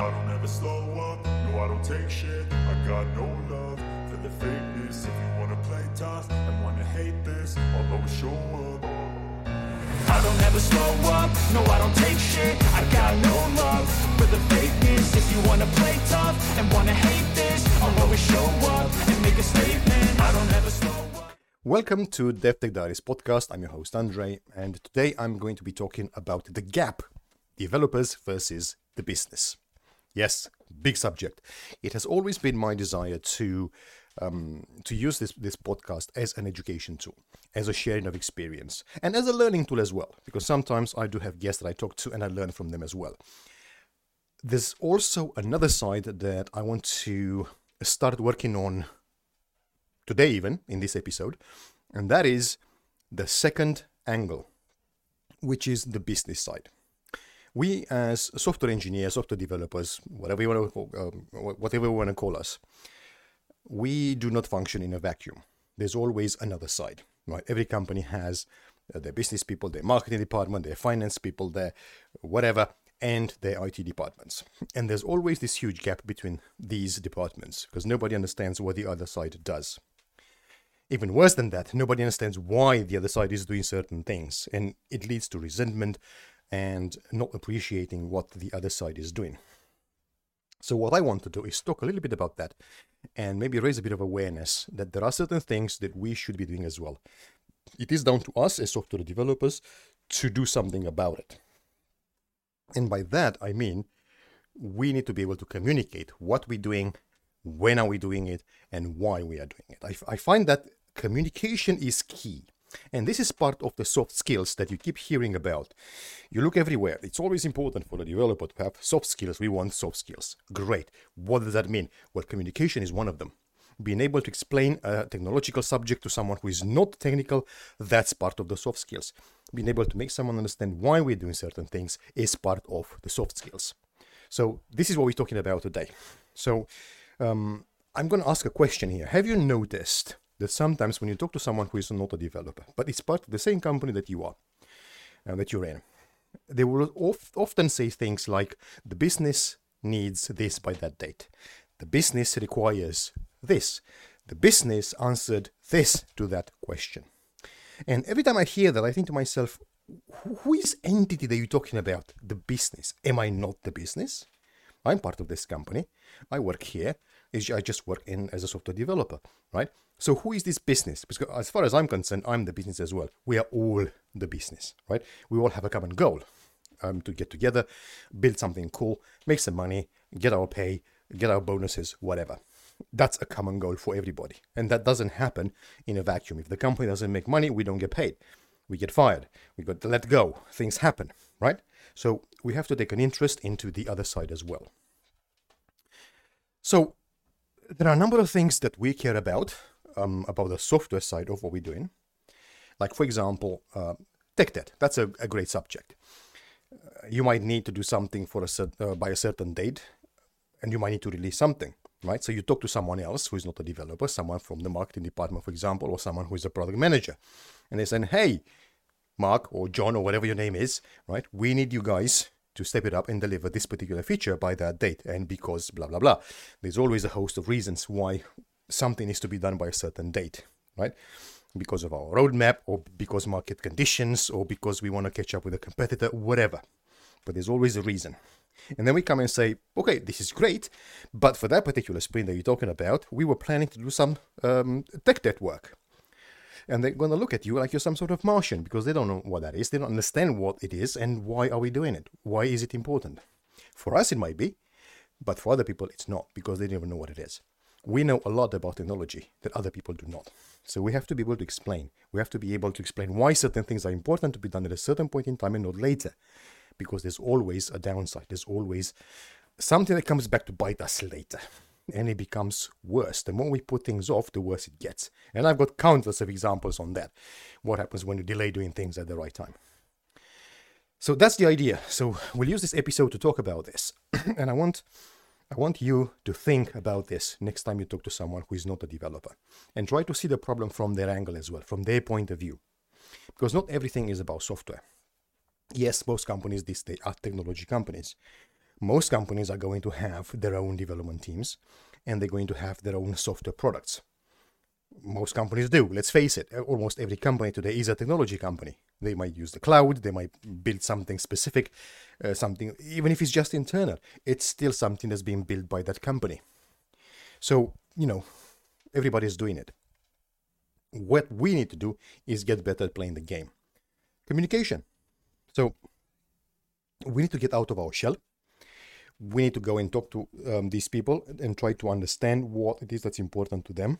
I don't ever slow up, no, I don't take shit. I got no love for the fakeness. If you wanna play tough and wanna hate this, I'll always show up. I don't ever slow up, no I don't take shit I got no love for the fakeness If you wanna play tough and wanna hate this I'll always show up and make a statement I don't ever slow up Welcome to DevTech Diaries podcast. I'm your host Andre, and today I'm going to be talking about the gap developers versus the business. Yes, big subject. It has always been my desire to um, to use this this podcast as an education tool, as a sharing of experience, and as a learning tool as well. Because sometimes I do have guests that I talk to, and I learn from them as well. There's also another side that I want to start working on today, even in this episode, and that is the second angle, which is the business side. We, as software engineers, software developers, whatever you want to, um, whatever you want to call us, we do not function in a vacuum. There's always another side, right? Every company has uh, their business people, their marketing department, their finance people, their whatever, and their IT departments. And there's always this huge gap between these departments because nobody understands what the other side does. Even worse than that, nobody understands why the other side is doing certain things, and it leads to resentment and not appreciating what the other side is doing. So, what I want to do is talk a little bit about that and maybe raise a bit of awareness that there are certain things that we should be doing as well. It is down to us as software developers to do something about it. And by that, I mean we need to be able to communicate what we're doing, when are we doing it, and why we are doing it. I, I find that communication is key. And this is part of the soft skills that you keep hearing about. You look everywhere. It's always important for a developer to have soft skills. We want soft skills. Great. What does that mean? Well, communication is one of them. Being able to explain a technological subject to someone who is not technical, that's part of the soft skills. Being able to make someone understand why we're doing certain things is part of the soft skills. So, this is what we're talking about today. So, um, I'm going to ask a question here. Have you noticed that sometimes when you talk to someone who is not a developer, but it's part of the same company that you are, uh, that you're in, they will of, often say things like, the business needs this by that date. The business requires this. The business answered this to that question. And every time I hear that, I think to myself, who is entity that you're talking about? The business. Am I not the business? I'm part of this company. I work here. I just work in as a software developer, right? So who is this business? Because as far as I'm concerned, I'm the business as well. We are all the business, right? We all have a common goal um, to get together, build something cool, make some money, get our pay, get our bonuses, whatever. That's a common goal for everybody. And that doesn't happen in a vacuum. If the company doesn't make money, we don't get paid. We get fired. We got to let go. Things happen, right? So we have to take an interest into the other side as well. So there are a number of things that we care about um, about the software side of what we're doing. Like, for example, uh, tech debt. That's a, a great subject. Uh, you might need to do something for a cert, uh, by a certain date, and you might need to release something, right? So you talk to someone else who is not a developer, someone from the marketing department, for example, or someone who is a product manager, and they say, "Hey, Mark or John or whatever your name is, right? We need you guys to step it up and deliver this particular feature by that date, and because blah blah blah." There's always a host of reasons why something needs to be done by a certain date, right? Because of our roadmap, or because market conditions, or because we want to catch up with a competitor, whatever. But there's always a reason. And then we come and say, okay, this is great, but for that particular sprint that you're talking about, we were planning to do some um, tech debt work. And they're going to look at you like you're some sort of Martian because they don't know what that is. They don't understand what it is and why are we doing it? Why is it important? For us, it might be, but for other people, it's not because they don't even know what it is we know a lot about technology that other people do not. So we have to be able to explain. We have to be able to explain why certain things are important to be done at a certain point in time and not later. Because there's always a downside. There's always something that comes back to bite us later. And it becomes worse. The more we put things off, the worse it gets. And I've got countless of examples on that. What happens when you delay doing things at the right time. So that's the idea. So we'll use this episode to talk about this. and I want I want you to think about this next time you talk to someone who is not a developer and try to see the problem from their angle as well, from their point of view. Because not everything is about software. Yes, most companies these days are technology companies, Most companies are going to have their own development teams and they're going to have their own software products. Most companies do, let's face it. Almost every company today is a technology company. They might use the cloud, they might build something specific, uh, something, even if it's just internal, it's still something that's being built by that company. So, you know, everybody's doing it. What we need to do is get better at playing the game. Communication. So, we need to get out of our shell we need to go and talk to um, these people and try to understand what it is that's important to them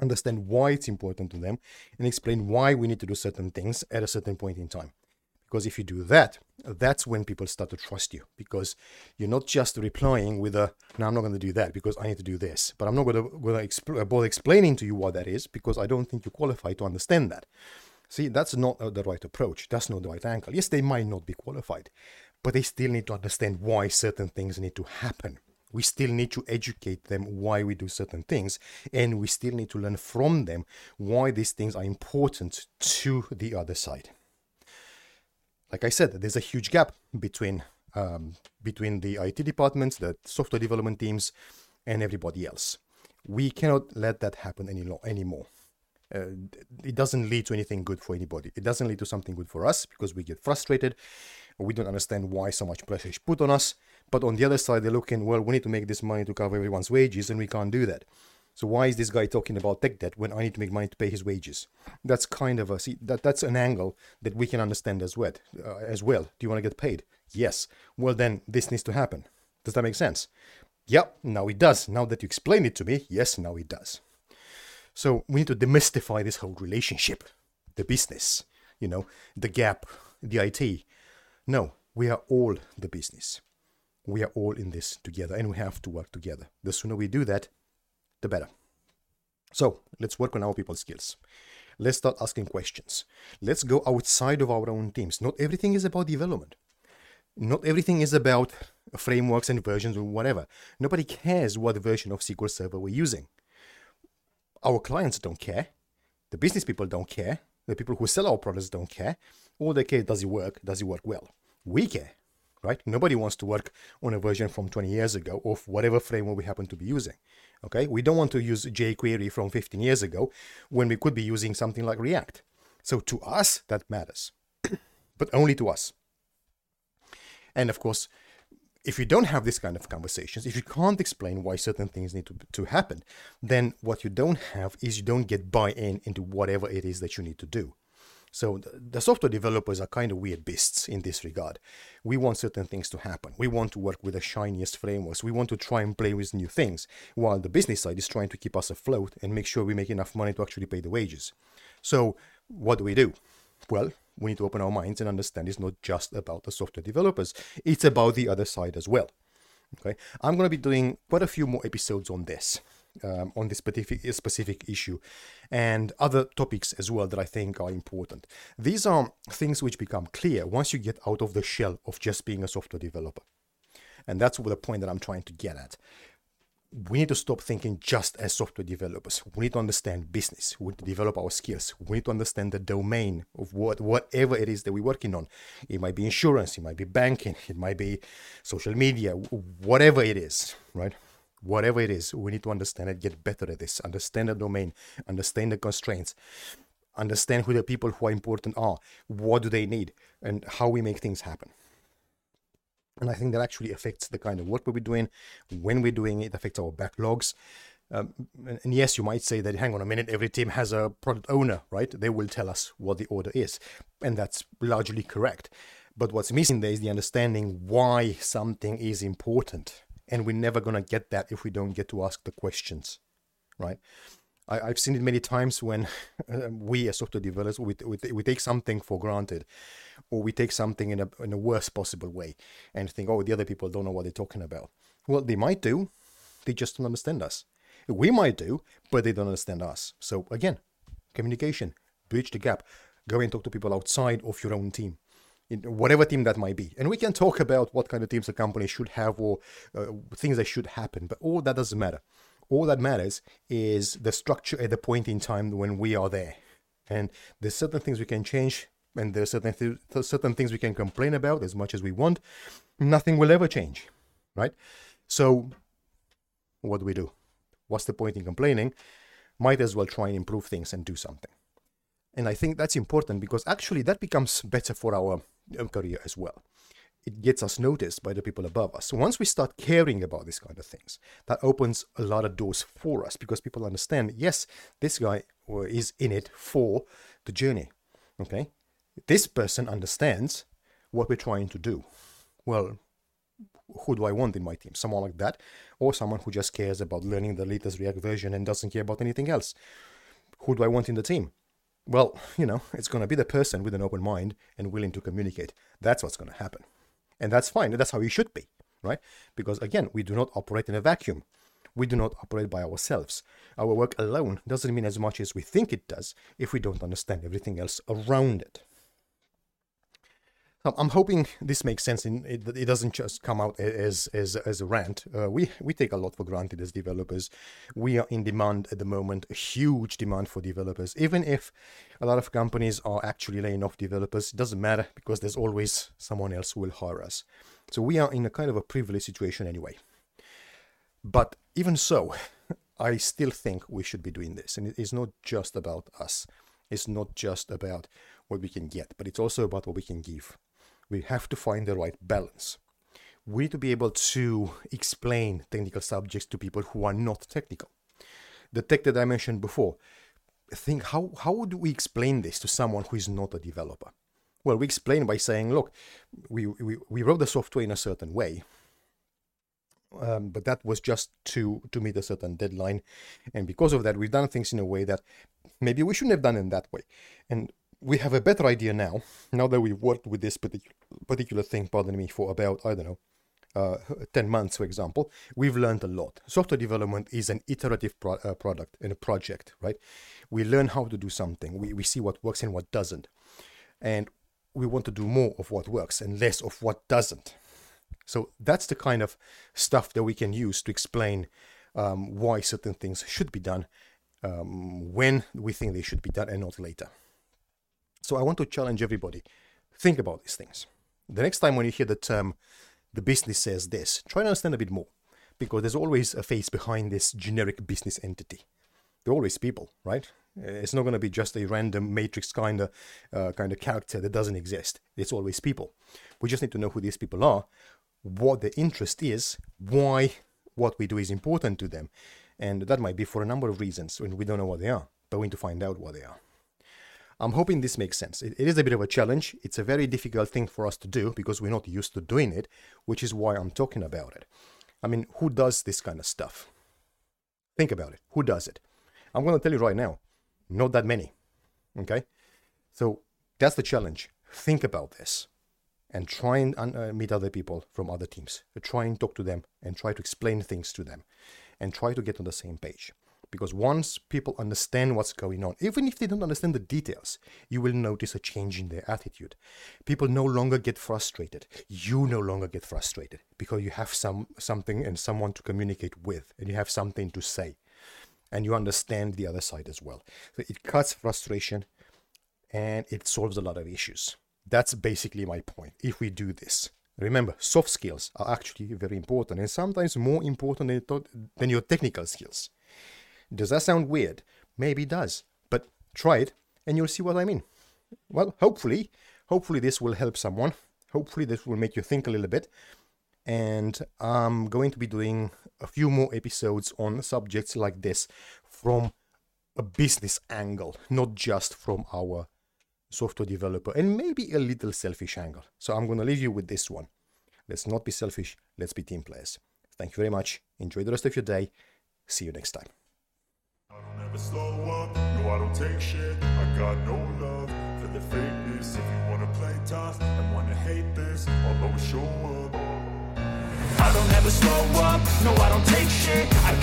understand why it's important to them and explain why we need to do certain things at a certain point in time. Because if you do that that's when people start to trust you because you're not just replying with a no i'm not going to do that because i need to do this but i'm not going to, going to exp- bother explaining to you what that is because i don't think you qualify to understand that. See that's not uh, the right approach. That's not the right angle. Yes they might not be qualified but they still need to understand why certain things need to happen. We still need to educate them why we do certain things, and we still need to learn from them why these things are important to the other side. Like I said, there's a huge gap between um, between the IT departments, the software development teams, and everybody else. We cannot let that happen any lo- anymore. Uh, it doesn't lead to anything good for anybody. It doesn't lead to something good for us because we get frustrated we don't understand why so much pressure is put on us. But on the other side, they're looking, well, we need to make this money to cover everyone's wages, and we can't do that. So why is this guy talking about tech debt when I need to make money to pay his wages? That's kind of a see that that's an angle that we can understand as well. Uh, as well, do you want to get paid? Yes. Well, then this needs to happen. Does that make sense? Yep. Now it does. Now that you explain it to me, yes, now it does. So we need to demystify this whole relationship, the business, you know, the gap, the IT, no, we are all the business. We are all in this together and we have to work together. The sooner we do that, the better. So let's work on our people skills. Let's start asking questions. Let's go outside of our own teams. Not everything is about development. Not everything is about frameworks and versions or whatever. Nobody cares what version of SQL Server we're using. Our clients don't care. The business people don't care. The people who sell our products don't care. All they care does it work? Does it work well? We care, right? Nobody wants to work on a version from 20 years ago of whatever framework we happen to be using. Okay, we don't want to use jQuery from 15 years ago when we could be using something like React. So to us, that matters, but only to us. And of course, if you don't have this kind of conversations, if you can't explain why certain things need to, to happen, then what you don't have is you don't get buy in into whatever it is that you need to do. So the software developers are kind of weird beasts in this regard. We want certain things to happen. We want to work with the shiniest frameworks. We want to try and play with new things, while the business side is trying to keep us afloat and make sure we make enough money to actually pay the wages. So what do we do? Well, we need to open our minds and understand it's not just about the software developers. It's about the other side as well. Okay, I'm going to be doing quite a few more episodes on this um, on this specific specific issue, and other topics as well that I think are important. These are things which become clear once you get out of the shell of just being a software developer, and that's the point that I'm trying to get at. We need to stop thinking just as software developers. We need to understand business. We need to develop our skills. We need to understand the domain of what whatever it is that we're working on. It might be insurance, it might be banking, it might be social media, whatever it is, right? Whatever it is, we need to understand it, get better at this, understand the domain, understand the constraints, understand who the people who are important are, what do they need, and how we make things happen. And I think that actually affects the kind of work we'll be doing, when we're doing it, affects our backlogs. Um, and yes, you might say that, hang on a minute, every team has a product owner, right? They will tell us what the order is. And that's largely correct. But what's missing there is the understanding why something is important and we're never going to get that if we don't get to ask the questions right? I, have seen it many times when we as software developers we, we, we take something for granted or we take something in a, in a worst possible way and think oh the other people don't know what they're talking about. Well they might do. They just don't understand us. We might do but they don't understand us. So again communication bridge the gap. Go and talk to people outside of your own team in whatever team that might be. And we can talk about what kind of teams a company should have or uh, things that should happen, but all that doesn't matter. All that matters is the structure at the point in time when we are there. And there's certain things we can change, and there's certain th- certain things we can complain about as much as we want. nothing will ever change, right? So, what do we do? What's the point in complaining? Might as well try and improve things and do something. And I think that's important because actually that becomes better for our um, career as well. It gets us noticed by the people above us. So once we start caring about these kind of things, that opens a lot of doors for us because people understand, yes, this guy is in it for the journey. Okay. This person understands what we're trying to do. Well, who do I want in my team? Someone like that, or someone who just cares about learning the latest React version and doesn't care about anything else? Who do I want in the team? Well, you know, it's going to be the person with an open mind and willing to communicate. That's what's going to happen. And that's fine. That's how you should be, right? Because again, we do not operate in a vacuum. We do not operate by ourselves. Our work alone doesn't mean as much as we think it does if we don't understand everything else around it. I'm hoping this makes sense. In it, it doesn't just come out as as as a rant. Uh, we we take a lot for granted as developers. We are in demand at the moment, a huge demand for developers. Even if a lot of companies are actually laying off developers, it doesn't matter because there's always someone else who will hire us. So we are in a kind of a privileged situation anyway. But even so, I still think we should be doing this, and it is not just about us. It's not just about what we can get, but it's also about what we can give we have to find the right balance. We need to be able to explain technical subjects to people who are not technical. The tech debt I mentioned before, think how, how do we explain this to someone who is not a developer? Well, we explain by saying, look, we, we, we wrote the software in a certain way, um, but that was just to to meet a certain deadline and because of that we've done things in a way that maybe we shouldn't have done in that way and we have a better idea now, now that we've worked with this particular, particular thing, pardon me, for about, I don't know, uh, 10 months, for example, we've learned a lot. Software development is an iterative pro- uh, product and a project, right? We learn how to do something, we, we see what works and what doesn't. And we want to do more of what works and less of what doesn't. So that's the kind of stuff that we can use to explain um, why certain things should be done um, when we think they should be done and not later. So I want to challenge everybody. Think about these things. The next time when you hear the term, the business says this, try to understand a bit more because there's always a face behind this generic business entity. There are always people, right? It's not going to be just a random matrix kind of uh, kind of character that doesn't exist. It's always people. We just need to know who these people are, what their interest is, why what we do is important to them, and that might be for a number of reasons, and we don't know what they are, but we need to find out what they are. I'm hoping this makes sense. It, it is a bit of a challenge. It's a very difficult thing for us to do because we're not used to doing it, which is why I'm talking about it. I mean, who does this kind of stuff? Think about it. Who does it? I'm going to tell you right now, not that many. Okay? So that's the challenge. Think about this and try and uh, meet other people from other teams. Try and talk to them and try to explain things to them and try to get on the same page. Because once people understand what's going on, even if they don't understand the details, you will notice a change in their attitude. People no longer get frustrated. You no longer get frustrated because you have some something and someone to communicate with, and you have something to say, and you understand the other side as well. So it cuts frustration, and it solves a lot of issues. That's basically my point. If we do this. Remember, soft skills are actually very important and sometimes more important than your technical skills. Does that sound weird? Maybe it does, but try it and you'll see what I mean. Well, hopefully, hopefully this will help someone. Hopefully this will make you think a little bit. And I'm going to be doing a few more episodes on subjects like this from a business angle, not just from our software developer and maybe a little selfish angle. So I'm going to leave you with this one. Let's not be selfish, let's be team players. Thank you very much. Enjoy the rest of your day. See you next time. I don't ever slow up, no I don't take shit. I got no love for the fakeness. If you wanna play tough and wanna hate this I'll always show up. I don't ever slow up, no I don't take shit. I got